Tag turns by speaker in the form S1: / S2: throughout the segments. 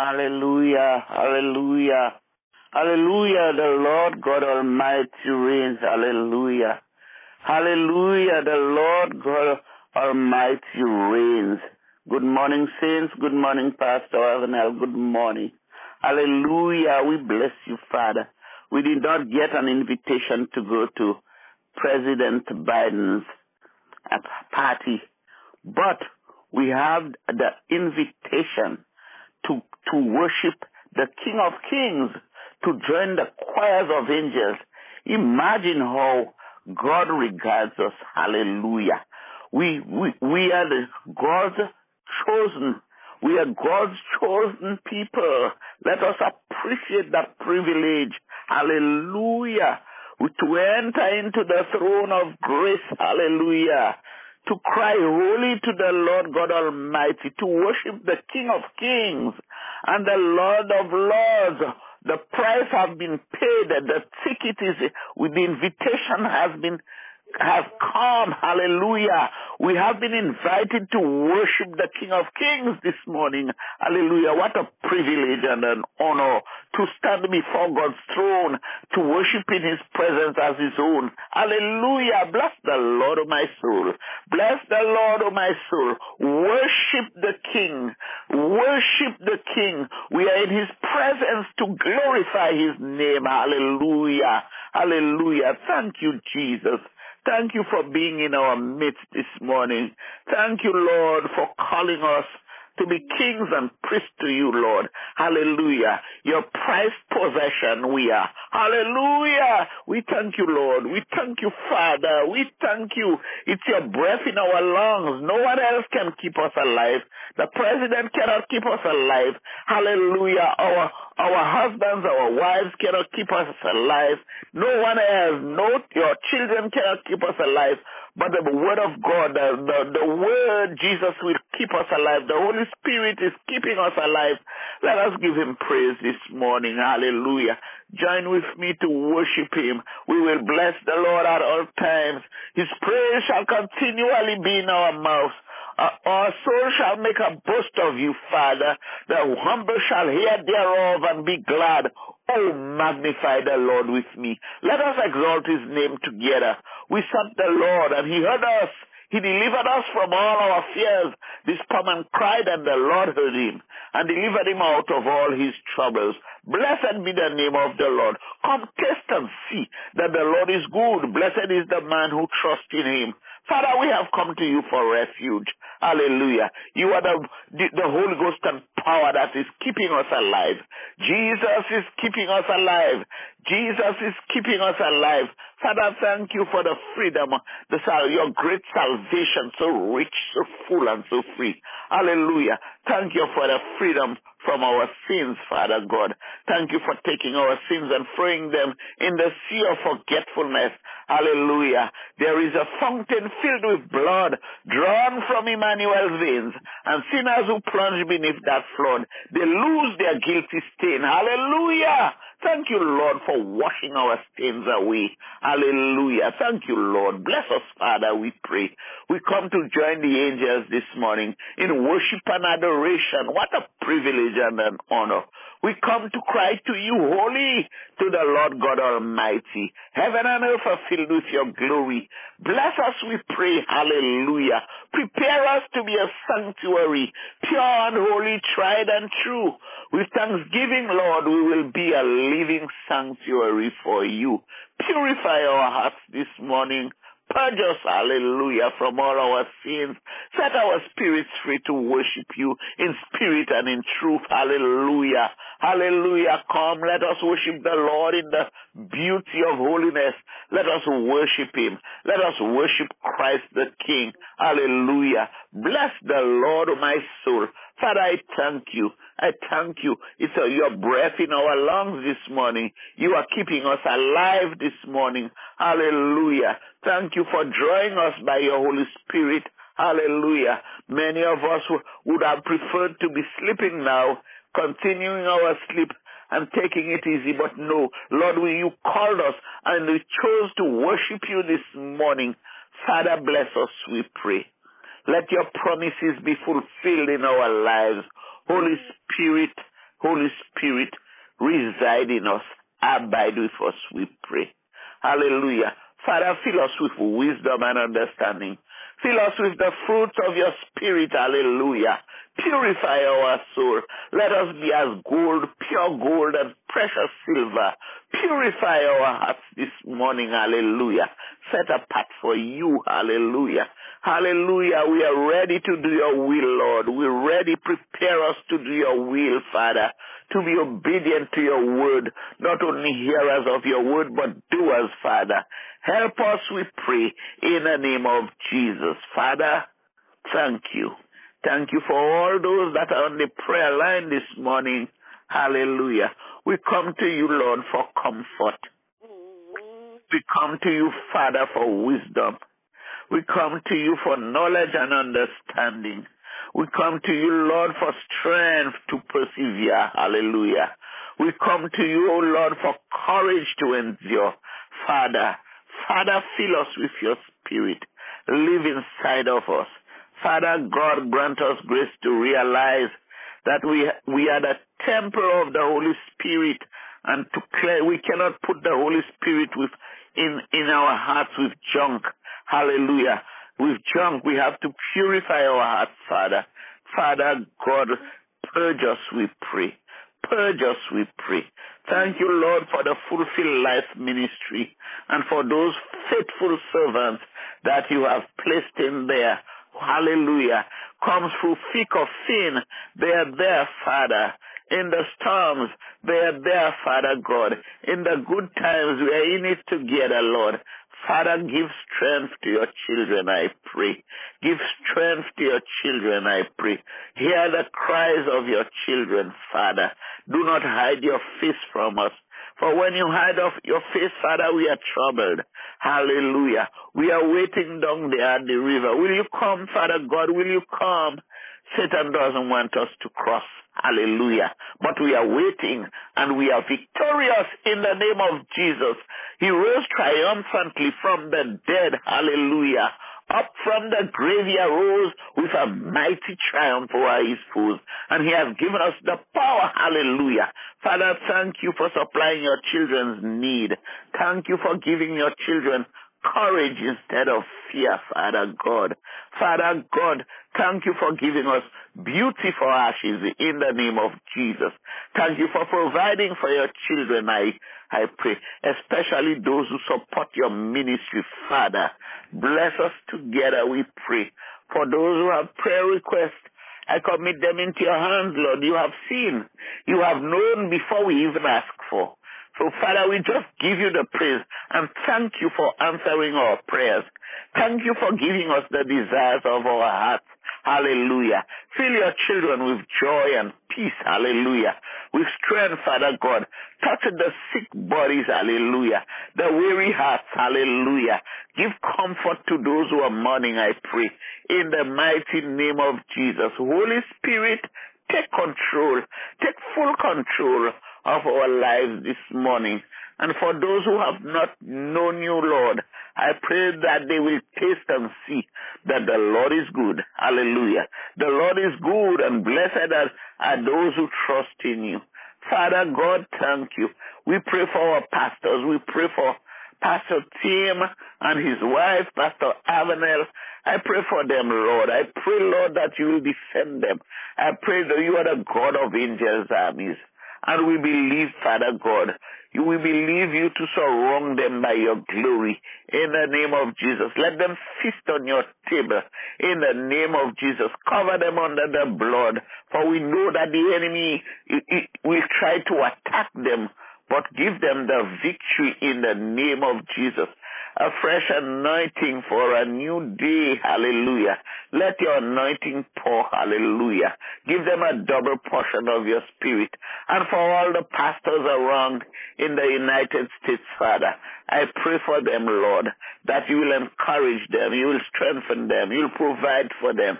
S1: Hallelujah. Hallelujah. Hallelujah. The Lord God Almighty reigns. Hallelujah. Hallelujah. The Lord God Almighty reigns. Good morning, saints. Good morning, Pastor Avenel. Good morning. Hallelujah. We bless you, Father. We did not get an invitation to go to President Biden's uh, party, but we have the invitation to, worship the King of Kings, to join the choirs of angels. Imagine how God regards us. Hallelujah. We, we, we are the God's chosen. We are God's chosen people. Let us appreciate that privilege. Hallelujah. To enter into the throne of grace. Hallelujah to cry holy to the Lord God Almighty, to worship the King of Kings and the Lord of Lords. The price has been paid. The ticket is, with the invitation has been has come. Hallelujah. We have been invited to worship the King of Kings this morning. Hallelujah. What a privilege and an honor to stand before God's throne, to worship in His presence as His own. Hallelujah. Bless the Lord, of my soul. Bless the Lord, of my soul. Worship the King. Worship the King. We are in His presence to glorify His name. Hallelujah. Hallelujah. Thank you, Jesus. Thank you for being in our midst this morning. Thank you, Lord, for calling us to be kings and priests to you, Lord. Hallelujah. Your prized possession we are. Hallelujah. We thank you, Lord. We thank you, Father. We thank you. It's your breath in our lungs. No one else can keep us alive. The president cannot keep us alive. Hallelujah. Our our husbands, our wives cannot keep us alive. No one else, no your children cannot keep us alive. But the word of God, the, the, the word Jesus will keep us alive. The Holy Spirit is keeping us alive. Let us give him praise this morning. Hallelujah. Join with me to worship him. We will bless the Lord at all times. His praise shall continually be in our mouths. Uh, our soul shall make a boast of you, Father. The humble shall hear thereof and be glad. Oh, magnify the Lord with me. Let us exalt his name together. We sought the Lord and he heard us. He delivered us from all our fears. This poor man cried and the Lord heard him and delivered him out of all his troubles. Blessed be the name of the Lord. Come taste and see that the Lord is good. Blessed is the man who trusts in him. Father, we have come to you for refuge. Hallelujah. You are the, the, the Holy Ghost and power that is keeping us alive. Jesus is keeping us alive. Jesus is keeping us alive. Father, thank you for the freedom, the your great salvation, so rich, so full, and so free. Hallelujah. Thank you for the freedom from our sins, Father God. Thank you for taking our sins and throwing them in the sea of forgetfulness. Hallelujah. There is a fountain filled with blood drawn from Emmanuel's veins, and sinners who plunge beneath that flood, they lose their guilty stain. Hallelujah. Thank you, Lord, for washing our stains away. Hallelujah. Thank you, Lord. Bless us, Father, we pray. We come to join the angels this morning in worship and adoration. What a privilege and an honor. We come to cry to you, holy, to the Lord God Almighty. Heaven and earth are filled with your glory. Bless us, we pray. Hallelujah. Prepare us to be a sanctuary, pure and holy, tried and true. With thanksgiving, Lord, we will be a living sanctuary for you. Purify our hearts this morning. Purge us, hallelujah, from all our sins. Set our spirits free to worship you in spirit and in truth, hallelujah. Hallelujah. Come, let us worship the Lord in the beauty of holiness. Let us worship Him. Let us worship Christ the King. Hallelujah. Bless the Lord, my soul. Father, I thank you. I thank you. It's uh, your breath in our lungs this morning. You are keeping us alive this morning. Hallelujah. Thank you for drawing us by your Holy Spirit. Hallelujah. Many of us would have preferred to be sleeping now, continuing our sleep and taking it easy, but no. Lord, when you called us and we chose to worship you this morning. Father, bless us, we pray. Let your promises be fulfilled in our lives. Holy Spirit, Holy Spirit, reside in us, abide with us, we pray. Hallelujah. Father, fill us with wisdom and understanding. Fill us with the fruits of your spirit. Hallelujah. Purify our soul. Let us be as gold, pure gold and precious silver. Purify our hearts this morning. Hallelujah. Set apart for you. Hallelujah. Hallelujah. We are ready to do your will, Lord. We're ready. Prepare us to do your will, Father. To be obedient to your word. Not only hearers of your word, but doers, Father. Help us, we pray, in the name of Jesus. Father, thank you. Thank you for all those that are on the prayer line this morning. Hallelujah. We come to you, Lord, for comfort. We come to you, Father, for wisdom. We come to you for knowledge and understanding. We come to you, Lord, for strength to persevere. Hallelujah. We come to you, O Lord, for courage to endure. Father, Father, fill us with your spirit. Live inside of us. Father God, grant us grace to realize that we, we are the temple of the Holy Spirit and to clear, we cannot put the Holy Spirit with, in, in our hearts with junk. Hallelujah. With junk, we have to purify our hearts, Father. Father God, purge us, we pray. Purge us, we pray. Thank you, Lord, for the fulfilled life ministry and for those faithful servants that you have placed in there. Hallelujah. Comes through thick or thin. They are there, Father. In the storms, they are there, Father God. In the good times, we are in it together, Lord. Father, give strength to your children, I pray. Give strength to your children, I pray. Hear the cries of your children, Father. Do not hide your face from us. For when you hide off your face, Father, we are troubled. Hallelujah. We are waiting down there at the river. Will you come, Father God? Will you come? Satan doesn't want us to cross. Hallelujah. But we are waiting and we are victorious in the name of Jesus. He rose triumphantly from the dead. Hallelujah. Up from the grave he arose with a mighty triumph over his foes. And he has given us the power. Hallelujah. Father, thank you for supplying your children's need. Thank you for giving your children courage instead of fear, Father God. Father God, thank you for giving us beauty for ashes in the name of Jesus. Thank you for providing for your children, I, I pray, especially those who support your ministry, Father. Bless us together, we pray. For those who have prayer requests, I commit them into your hands, Lord. You have seen, you have known before we even ask for. So, Father, we just give you the praise and thank you for answering our prayers. Thank you for giving us the desires of our hearts. Hallelujah. Fill your children with joy and peace. Hallelujah. With strength, Father God. Touch the sick bodies. Hallelujah. The weary hearts. Hallelujah. Give comfort to those who are mourning, I pray. In the mighty name of Jesus. Holy Spirit, take control. Take full control of our lives this morning. And for those who have not known you, Lord, I pray that they will taste and see that the Lord is good. Hallelujah. The Lord is good and blessed are, those who trust in you. Father God, thank you. We pray for our pastors. We pray for Pastor Tim and his wife, Pastor Avenel. I pray for them, Lord. I pray, Lord, that you will defend them. I pray that you are the God of angels' armies. And we believe, Father God, you will believe you to surround them by your glory in the name of Jesus. Let them feast on your table in the name of Jesus. Cover them under the blood, for we know that the enemy will try to attack them, but give them the victory in the name of Jesus a fresh anointing for a new day. Hallelujah. Let your anointing pour. Hallelujah. Give them a double portion of your spirit. And for all the pastors around in the United States, Father, I pray for them, Lord, that you will encourage them, you will strengthen them, you'll provide for them.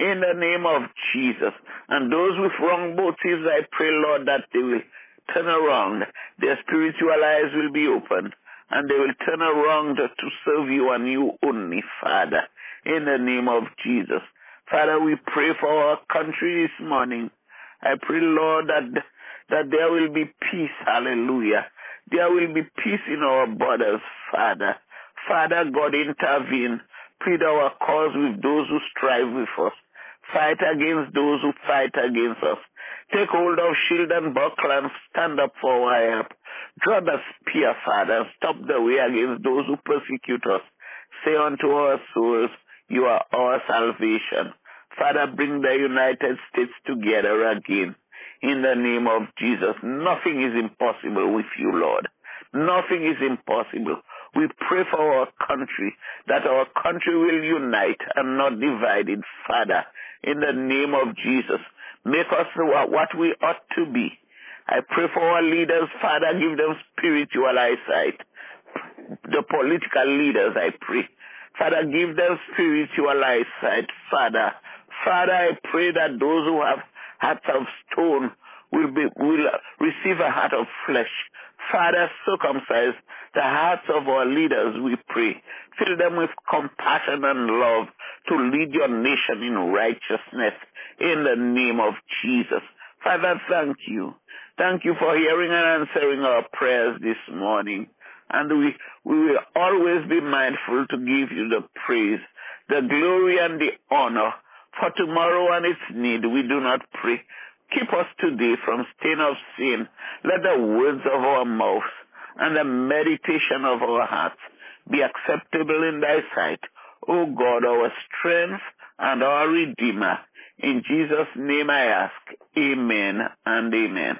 S1: In the name of Jesus. And those with wrong motives, I pray, Lord, that they will turn around. Their spiritual eyes will be opened and they will turn around to serve you and you only, Father, in the name of Jesus. Father, we pray for our country this morning. I pray, Lord, that that there will be peace. Hallelujah. There will be peace in our borders, Father. Father God, intervene. Plead our cause with those who strive with us. Fight against those who fight against us. Take hold of shield and buckler and stand up for our help. Draw the spear, Father, stop the way against those who persecute us. Say unto our souls, You are our salvation. Father, bring the United States together again. In the name of Jesus, nothing is impossible with you, Lord. Nothing is impossible. We pray for our country, that our country will unite and not divide divided, Father. In the name of Jesus, make us what we ought to be. I pray for our leaders, Father, give them spiritual eyesight. The political leaders, I pray. Father, give them spiritual eyesight, Father. Father, I pray that those who have hearts of stone will be will receive a heart of flesh. Father, circumcise the hearts of our leaders, we pray. Fill them with compassion and love to lead your nation in righteousness in the name of Jesus. Father, thank you. Thank you for hearing and answering our prayers this morning. And we, we will always be mindful to give you the praise, the glory and the honor. For tomorrow and its need, we do not pray. Keep us today from stain of sin. Let the words of our mouth and the meditation of our hearts be acceptable in thy sight, O God, our strength and our Redeemer. In Jesus' name I ask, Amen and Amen.